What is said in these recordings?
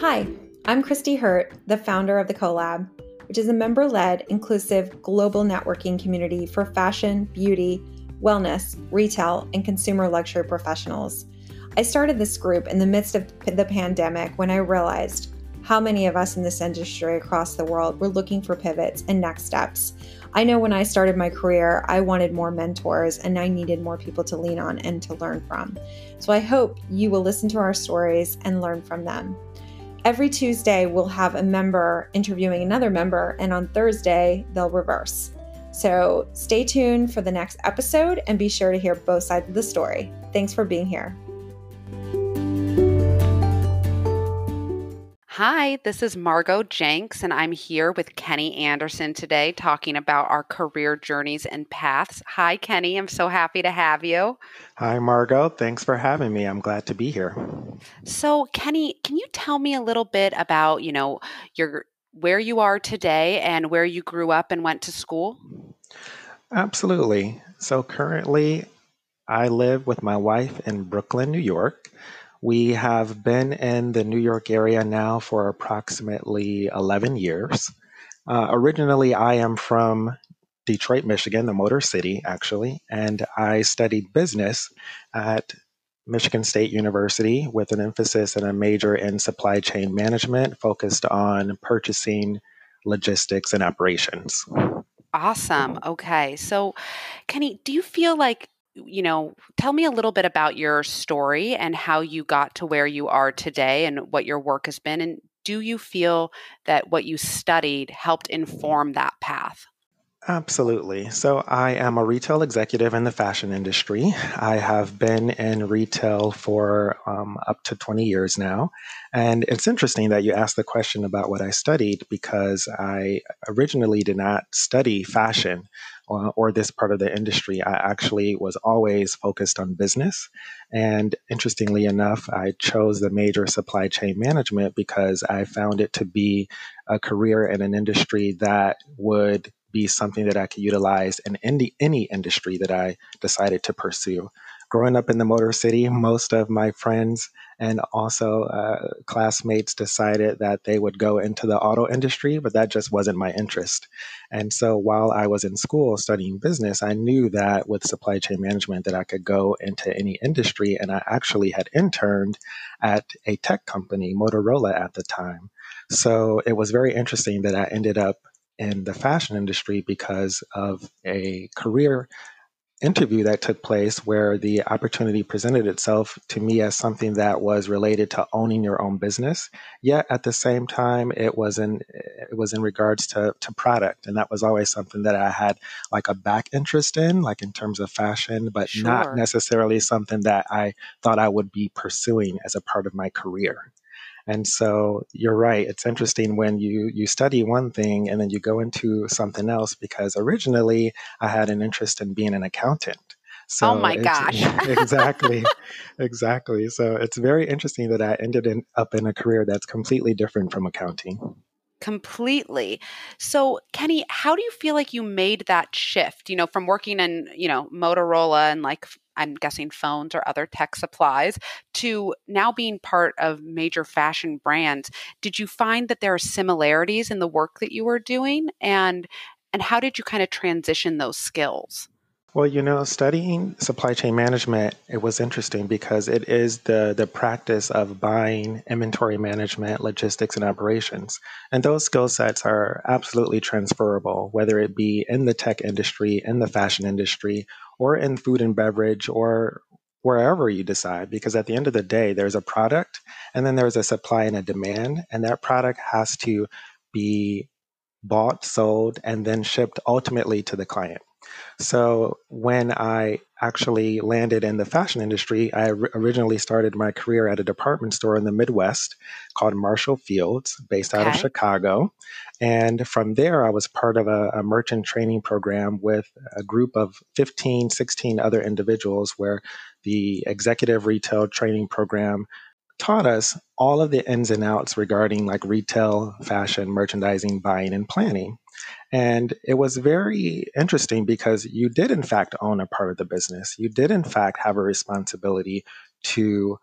Hi, I'm Christy Hurt, the founder of the CoLab, which is a member led, inclusive global networking community for fashion, beauty, wellness, retail, and consumer luxury professionals. I started this group in the midst of the pandemic when I realized how many of us in this industry across the world were looking for pivots and next steps. I know when I started my career, I wanted more mentors and I needed more people to lean on and to learn from. So I hope you will listen to our stories and learn from them. Every Tuesday, we'll have a member interviewing another member, and on Thursday, they'll reverse. So stay tuned for the next episode and be sure to hear both sides of the story. Thanks for being here. Hi, this is Margot Janks, and I'm here with Kenny Anderson today talking about our career journeys and paths. Hi, Kenny. I'm so happy to have you. Hi, Margot. Thanks for having me. I'm glad to be here. So, Kenny, can you tell me a little bit about, you know, your where you are today and where you grew up and went to school? Absolutely. So, currently, I live with my wife in Brooklyn, New York. We have been in the New York area now for approximately 11 years. Uh, originally, I am from Detroit, Michigan, the Motor City, actually, and I studied business at Michigan State University with an emphasis and a major in supply chain management focused on purchasing, logistics, and operations. Awesome. Okay. So, Kenny, do you feel like you know, tell me a little bit about your story and how you got to where you are today and what your work has been. And do you feel that what you studied helped inform that path? Absolutely. So, I am a retail executive in the fashion industry. I have been in retail for um, up to 20 years now. And it's interesting that you asked the question about what I studied because I originally did not study fashion or, or this part of the industry. I actually was always focused on business. And interestingly enough, I chose the major supply chain management because I found it to be a career in an industry that would be something that I could utilize in any, any industry that I decided to pursue. Growing up in the Motor City, most of my friends and also uh, classmates decided that they would go into the auto industry, but that just wasn't my interest. And so while I was in school studying business, I knew that with supply chain management that I could go into any industry. And I actually had interned at a tech company, Motorola at the time. So it was very interesting that I ended up in the fashion industry because of a career interview that took place where the opportunity presented itself to me as something that was related to owning your own business yet at the same time it was in it was in regards to, to product and that was always something that i had like a back interest in like in terms of fashion but sure. not necessarily something that i thought i would be pursuing as a part of my career and so you're right. It's interesting when you you study one thing and then you go into something else because originally I had an interest in being an accountant. So oh my gosh. exactly. exactly. So it's very interesting that I ended in, up in a career that's completely different from accounting. Completely. So, Kenny, how do you feel like you made that shift, you know, from working in, you know, Motorola and like I'm guessing phones or other tech supplies, to now being part of major fashion brands. Did you find that there are similarities in the work that you were doing? And and how did you kind of transition those skills? Well, you know, studying supply chain management, it was interesting because it is the the practice of buying, inventory management, logistics, and operations. And those skill sets are absolutely transferable, whether it be in the tech industry, in the fashion industry, or in food and beverage or wherever you decide because at the end of the day there's a product and then there's a supply and a demand and that product has to be bought sold and then shipped ultimately to the client so when I actually landed in the fashion industry, I originally started my career at a department store in the Midwest called Marshall Field's, based out of Chicago. And from there, I was part of a, a, merchant training program with a group of 15, 16 other individuals where the executive retail training program taught us all of the ins and outs regarding like retail, fashion, merchandising, buying, and planning. And it was very interesting because you did, in fact, own a part of the business. You did, in fact, have a responsibility to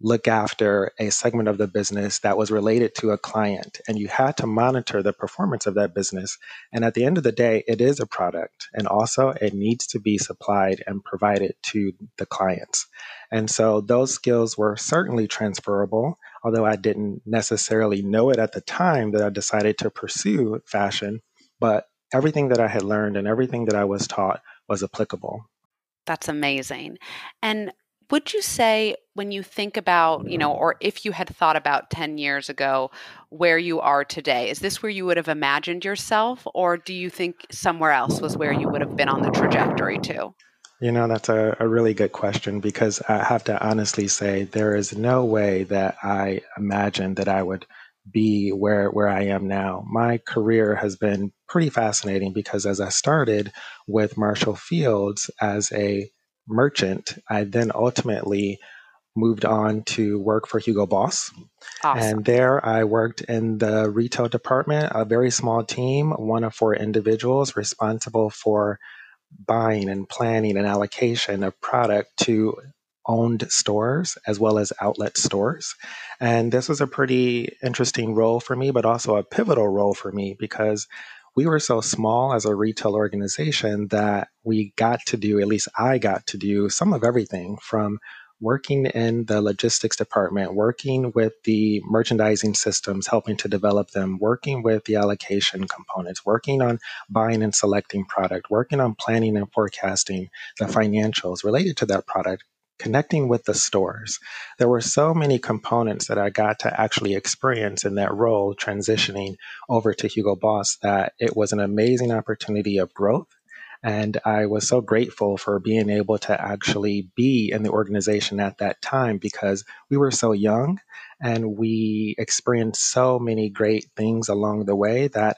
look after a segment of the business that was related to a client and you had to monitor the performance of that business. And at the end of the day it is a product and also it needs to be supplied and provided to the clients. And so those skills were certainly transferable although i didn't necessarily know it at the time that i decided to pursue fashion but everything that i had learned and everything that i was taught was applicable that's amazing. And would you say when you think about, you know, or if you had thought about 10 years ago where you are today, is this where you would have imagined yourself? Or do you think somewhere else was where you would have been on the trajectory to? You know, that's a, a really good question because I have to honestly say there is no way that I imagined that I would be where where I am now. My career has been pretty fascinating because as I started with Marshall Field's as a merchant, I then ultimately moved on to work for Hugo Boss. Awesome. And there I worked in the retail department, a very small team, one of four individuals responsible for buying and planning and allocation of product to owned stores as well as outlet stores. And this was a pretty interesting role for me, but also a pivotal role for me because we were so small as a retail organization that we got to do, at least I got to do, some of everything from working in the logistics department, working with the merchandising systems, helping to develop them, working with the allocation components, working on buying and selecting product, working on planning and forecasting the financials related to that product, connecting with the stores. There were so many components that I got to actually experience in that role transitioning over to Hugo Boss that it was an amazing opportunity of growth. And I was so grateful for being able to actually be in the organization at that time because we were so young and we experienced so many great things along the way that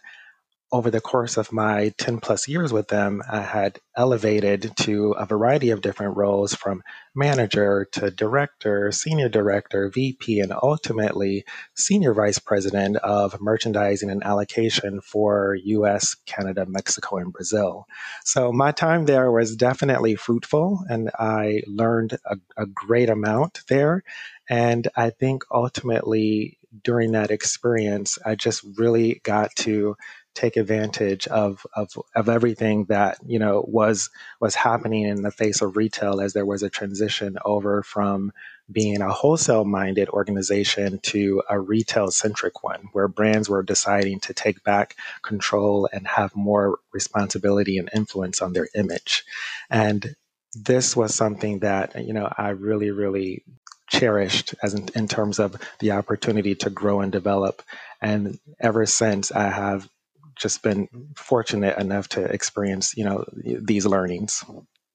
over the course of my 10 plus years with them, I had elevated to a variety of different roles from manager to director, senior director, VP, and ultimately senior vice president of merchandising and allocation for US, Canada, Mexico, and Brazil. So my time there was definitely fruitful and I learned a, a great amount there. And I think ultimately during that experience, I just really got to take advantage of, of of everything that you know was was happening in the face of retail as there was a transition over from being a wholesale minded organization to a retail centric one where brands were deciding to take back control and have more responsibility and influence on their image. And this was something that you know I really really cherished as in, in terms of the opportunity to grow and develop. And ever since I have just been fortunate enough to experience, you know, these learnings.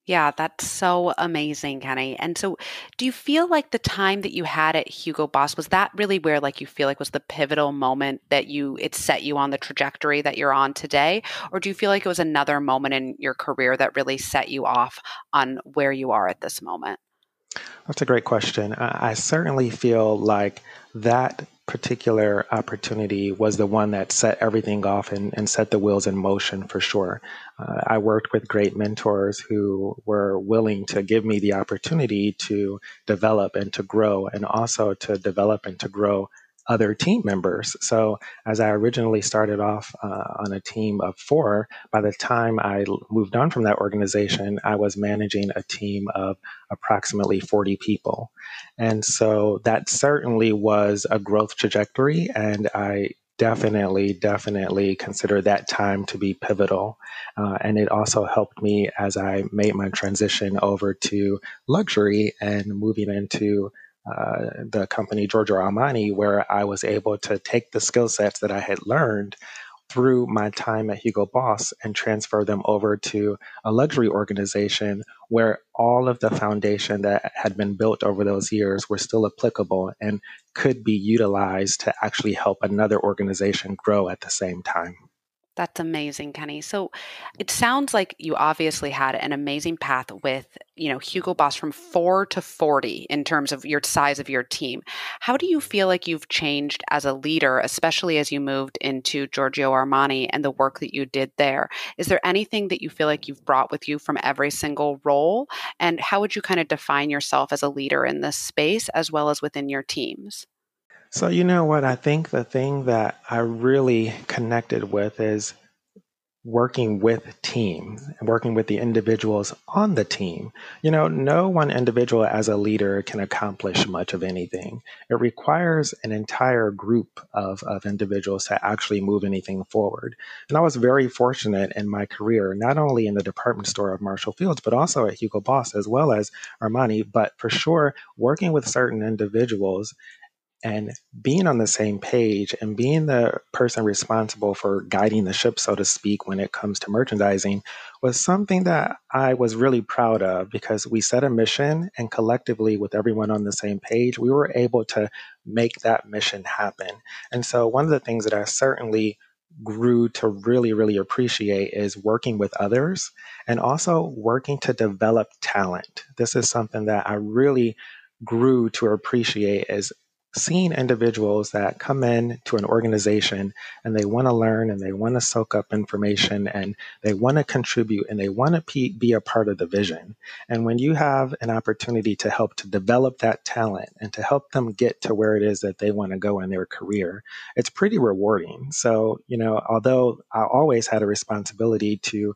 Yeah, that's so amazing, Kenny. And so, do you feel like the time that you had at Hugo Boss was that really where, like, you feel like was the pivotal moment that you it set you on the trajectory that you're on today, or do you feel like it was another moment in your career that really set you off on where you are at this moment? That's a great question. I, I certainly feel like that particular opportunity was the one that set everything off and, and set the wheels in motion for sure. Uh, I worked with great mentors who were willing to give me the opportunity to develop and to grow, and also to develop and to grow other team members. So, as I originally started off uh, on a team of four, by the time I moved on from that organization, I was managing a team of approximately 40 people. And so that certainly was a growth trajectory. And I definitely, definitely consider that time to be pivotal. Uh, and it also helped me as I made my transition over to luxury and moving into uh, the company Giorgio Armani, where I was able to take the skill sets that I had learned through my time at Hugo Boss and transfer them over to a luxury organization where all of the foundation that had been built over those years were still applicable and could be utilized to actually help another organization grow at the same time. That's amazing, Kenny. So it sounds like you obviously had an amazing path with, you know, Hugo Boss from 4 to 40 in terms of your size of your team. How do you feel like you've changed as a leader, especially as you moved into Giorgio Armani and the work that you did there? Is there anything that you feel like you've brought with you from every single role? And how would you kind of define yourself as a leader in this space as well as within your teams? So, you know what? I think the thing that I really connected with is working with teams and working with the individuals on the team. You know, no one individual as a leader can accomplish much of anything. It requires an entire group of, of individuals to actually move anything forward. And I was very fortunate in my career, not only in the department store of Marshall Field's, but also at Hugo Boss as well as Armani, but for sure, working with certain individuals and being on the same page and being the person responsible for guiding the ship, so to speak, when it comes to merchandising was something that I was really proud of because we set a mission and collectively, with everyone on the same page, we were able to make that mission happen. And so, one of the things that I certainly grew to really, really appreciate is working with others and also working to develop talent. This is something that I really grew to appreciate as seeing individuals that come in to an organization and they want to learn and they want to soak up information and they want to contribute and they want to be a part of the vision. And when you have an opportunity to help to develop that talent and to help them get to where it is that they want to go in their career, it's pretty rewarding. So, you know, although I always had a responsibility to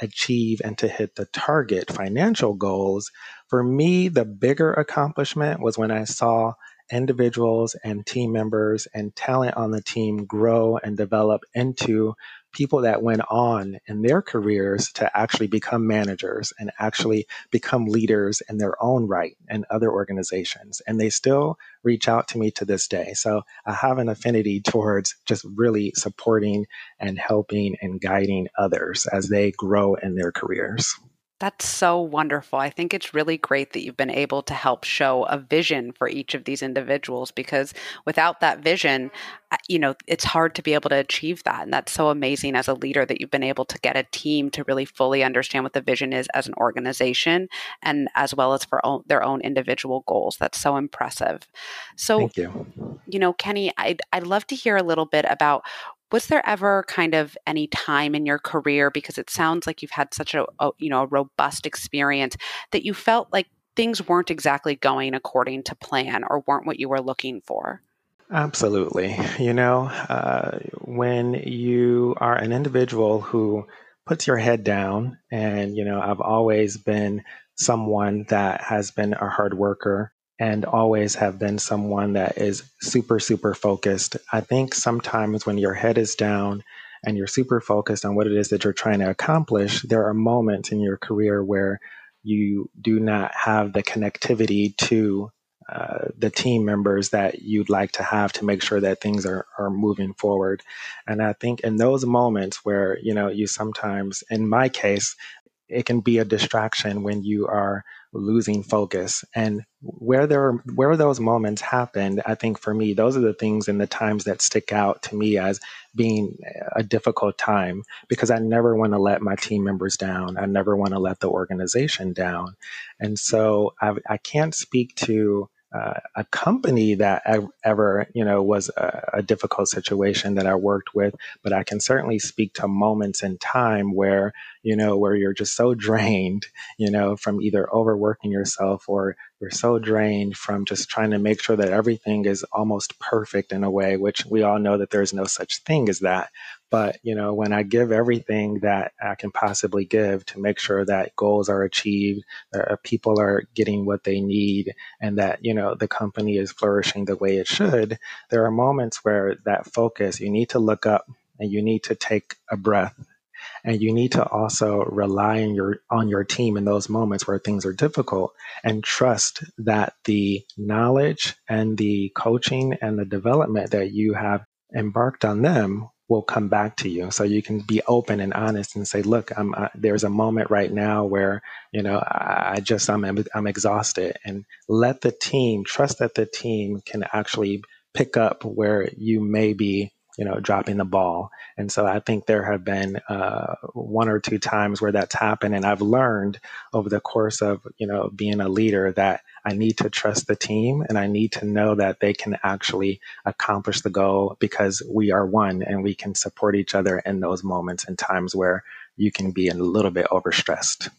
achieve and to hit the target financial goals, for me, the bigger accomplishment was when I saw individuals and team members and talent on the team grow and develop into people that went on in their careers to actually become managers and actually become leaders in their own right in other organizations. And they still reach out to me to this day. So I have an affinity towards just really supporting and helping and guiding others as they grow in their careers. That's so wonderful. I think it's really great that you've been able to help show a vision for each of these individuals because without that vision, uh, you know, it's hard to be able to achieve that. And that's so amazing as a leader that you've been able to get a team to really fully understand what the vision is as an organization and as well as for own, their own individual goals. That's so impressive. So, Thank you. you know, Kenny, I'd, I'd love to hear a little bit about was there ever kind of any time in your career because it sounds like you've had such a, a you know a robust experience that you felt like things weren't exactly going according to plan or weren't what you were looking for Absolutely. You know, uh, when you are an individual who puts your head down, and, you know, I've always been someone that has been a hard worker and always have been someone that is super, super focused. I think sometimes when your head is down and you're super focused on what it is that you're trying to accomplish, there are moments in your career where you do not have the connectivity to uh, the team members that you'd like to have to make sure that things are, are moving forward. And I think in those moments where, you know, you sometimes, in my case, it can be a distraction when you are losing focus. And where there where those moments happened i think for me those are the things and the times that stick out to me as being a difficult time because i never want to let my team members down. I never want to let the organization down. And so I, I can't speak to uh, a company that ever, you know, was a, a, difficult situation that I worked with, but I can certainly speak to moments in time where, you know, where you're just so drained, you know, from either overworking yourself or you're so drained from just trying to make sure that everything is almost perfect in a way, which we all know that there's no such thing as that. But, you know, when I give everything that I can possibly give to make sure that goals are achieved, that uh, people are getting what they need, and that, you know, the company is flourishing the way it should, there are moments where that focus, you need to look up and you need to take a breath. And you need to also rely on your on your team in those moments where things are difficult and trust that the knowledge and the coaching and the development that you have embarked on them will come back to you. So you can be open and honest and say, "Look, I'm there's a moment right now where you know I, I just I'm I'm exhausted," and let the team trust that the team can actually pick up where you may be you know, dropping the ball. And so I think there have been uh, one or two times where that's happened. And I've learned over the course of, you know, being a leader that I need to trust the team and I need to know that they can actually accomplish the goal because we are one and we can support each other in those moments and times where you can be a little bit overstressed.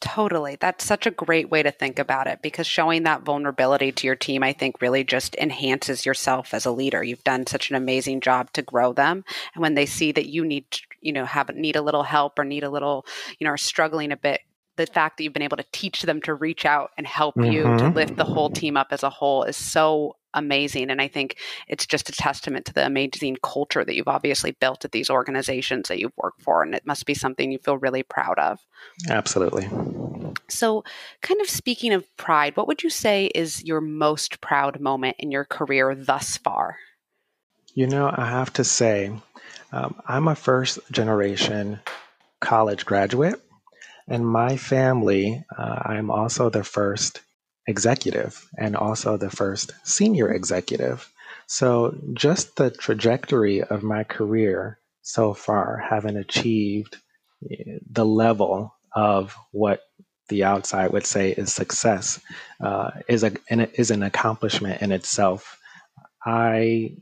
Totally. That's such a great way to think about it because showing that vulnerability to your team, I think, really just enhances yourself as a leader. You've done such an amazing job to grow them. And when they see that you need, you know, have need a little help or need a little, you know, are struggling a bit, the fact that you've been able to teach them to reach out and help mm-hmm. you to mm-hmm. lift the whole team up as a whole is so amazing. And I think it's just a testament to the amazing culture that you've obviously built at these organizations that you've worked for. And it must be something you feel really proud of. Absolutely. So, kind of speaking of pride, what would you say is your most proud moment in your career thus far? You know, I have to say, um, I'm a first generation college graduate. And my family, uh, I'm also the first executive and also the first senior executive. So, just the trajectory of my career so far, having achieved eh, the level of what the outside would say is success, uh, is a is an accomplishment in itself. I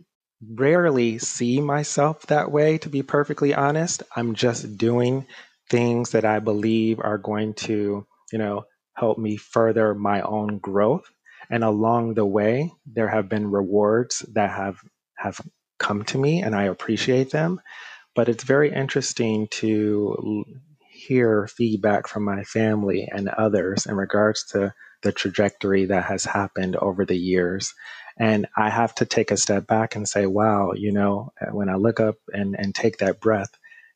rarely see myself that way, to be perfectly honest. I'm just doing things that I believe are going to, you know, help me further my own growth. And along the way, there have been rewards that have have come to me, and I appreciate them. But it's very interesting to hear feedback from my family and others in regards to the trajectory that has happened over the years. And I have to take a step back and say, wow, you know, eh, when I look up and, and take that breath,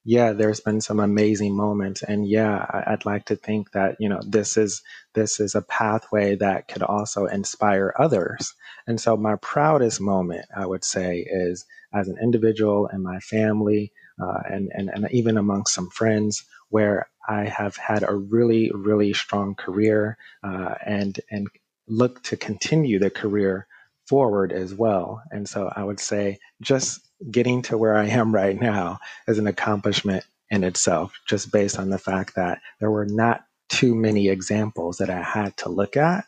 yeah, there's been some amazing moments, and yeah, I'd like to think that you know this is this is a pathway that could also inspire others. And so, my proudest moment, I would say, is as an individual and my family, uh, and, and and even amongst some friends, where I have had a really really strong career, uh, and and look to continue the career forward as well. And so, I would say just getting to where I am right now is an accomplishment in itself, just based on the fact that there were not too many examples that I had to look at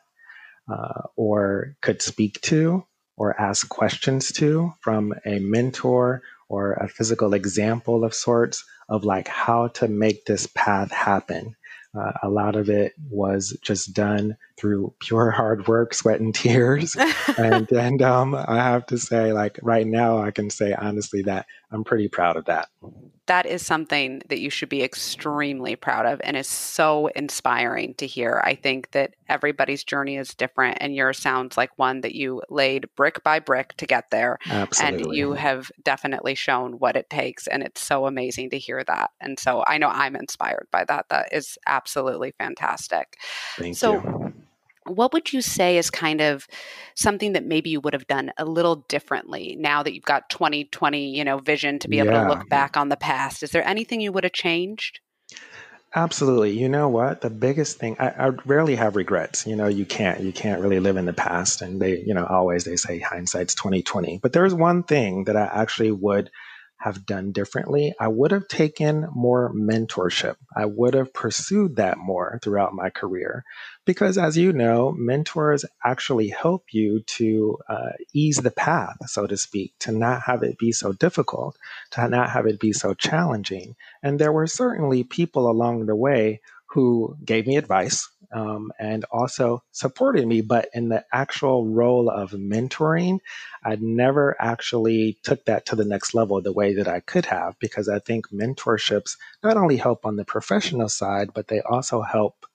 uh, or could speak to or ask questions to from a mentor or a physical example of sorts of like how to make this path happen. Uh, a lot of it was just done through pure hard work, sweat, and tears. and and um, I have to say, like right now, I can say honestly that I'm pretty proud of that that is something that you should be extremely proud of and is so inspiring to hear. I think that everybody's journey is different and yours sounds like one that you laid brick by brick to get there. Absolutely. And you have definitely shown what it takes and it's so amazing to hear that. And so I know I'm inspired by that. That is absolutely fantastic. Thank so, you what would you say is kind of something that maybe you would have done a little differently now that you've got 2020 you know vision to be able to look back on the past? Is there anything you would have changed? Absolutely. You know what? The biggest thing I, I rarely have regrets. You know you can't you can't really live in the past and they you know always they say hindsight's 2020 but there's one thing that i actually would have done differently. I would have taken more mentorship. I would have pursued that more throughout my career. Because, as you know, mentors actually help you to uh, ease the path, so to speak, to not have it be so difficult, to not have it be so challenging. And there were certainly people along the way who gave me advice um, and also supported me. But in the actual role of mentoring, I never actually took that to the next level the way that I could have because I think mentorships not only help on the professional side, but they also help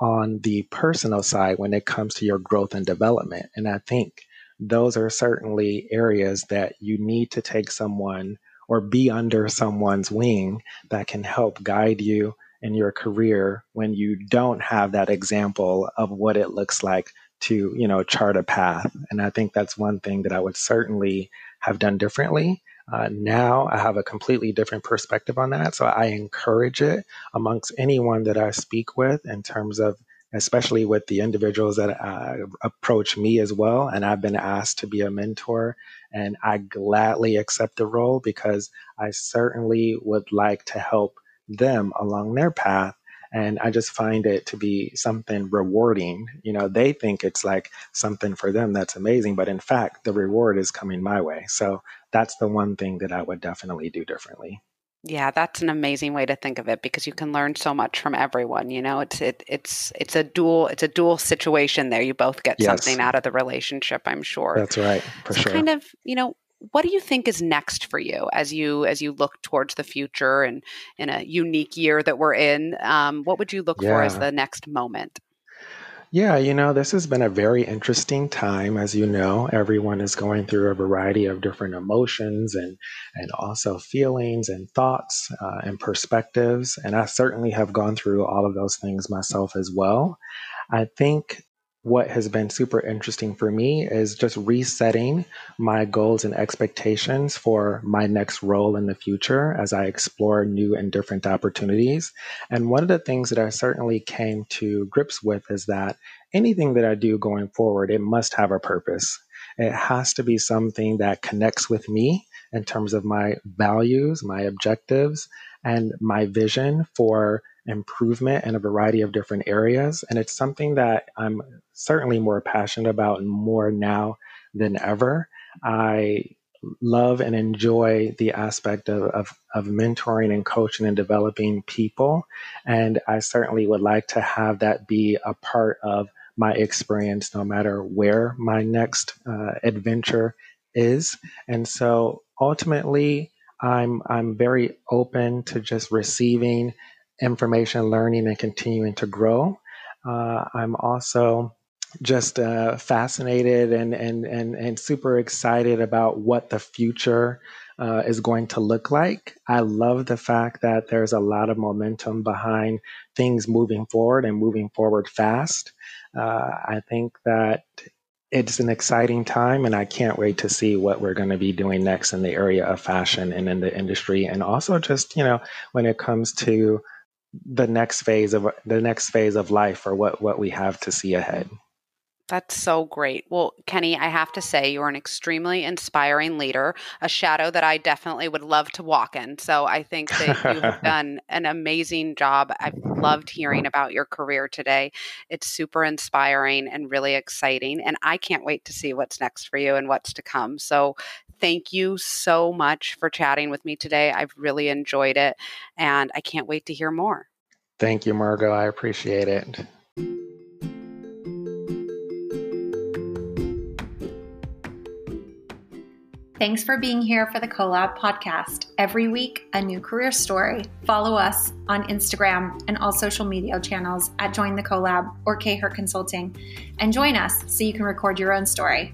on the personal side when it comes to your growth and development. And I think those are certainly areas that you need to take someone or be under someone's wing that can help guide you in your career when you don't have that example of what it looks like to you know chart a path and i think that's one thing that i would certainly have done differently uh, now i have a completely different perspective on that so i encourage it amongst anyone that i speak with in terms of especially with the individuals that uh, approach me as well. And I've been asked to be a mentor, and I gladly accept the role because I certainly would like to help them along their path. And I just find it to be something rewarding. You know, they think it's like something for them that's amazing, but in fact, the reward is coming my way. So that's the one thing that I would definitely do differently. Yeah, that's an amazing way to think of it because you can learn so much from everyone. You know, it's it, it's it's a dual it's a dual situation there. You both get yes. something out of the relationship. I'm sure. That's right, for so sure. Kind of, you know, what do you think is next for you as you as you look towards the future and in a unique year that we're in? Um, what would you look yeah. for as the next moment? Yeah, you know, this has been a very interesting time. As you know, everyone is going through a variety of different emotions and, and also feelings and thoughts uh, and perspectives. And I certainly have gone through all of those things myself as well. I think what has been super interesting for me is just resetting my goals and expectations for my next role in the future as I explore new and different opportunities. And one of the things that I certainly came to grips with is that anything that I do going forward, it must have a purpose. It has to be something that connects with me in terms of my values, my objectives, and my vision for improvement in a variety of different areas. And it's something that I'm certainly more passionate about and more now than ever. I love and enjoy the aspect of, of, of, mentoring and coaching and developing people. And I certainly would like to have that be a part of my experience, no matter where my next uh, adventure is. And so ultimately, I'm, I'm very open to just receiving information, learning, and continuing to grow. Uh, I'm also just uh, fascinated and, and, and, and super excited about what the future uh, is going to look like. I love the fact that there's a lot of momentum behind things moving forward and moving forward fast. Uh, I think that it's an exciting time, and I can't wait to see what we're going to be doing next in the area of fashion and in the industry, and also just you know when it comes to the next phase of the next phase of life or what what we have to see ahead. That's so great. Well, Kenny, I have to say you're an extremely inspiring leader, a shadow that I definitely would love to walk in. So I think that you have done an amazing job. I've loved hearing about your career today. It's super inspiring and really exciting. And I can't wait to see what's next for you and what's to come. So thank you so much for chatting with me today. I've really enjoyed it and I can't wait to hear more. Thank you, Margot. I appreciate it. Thanks for being here for the Collab podcast. Every week, a new career story. Follow us on Instagram and all social media channels at Join the Collab or K Consulting and join us so you can record your own story.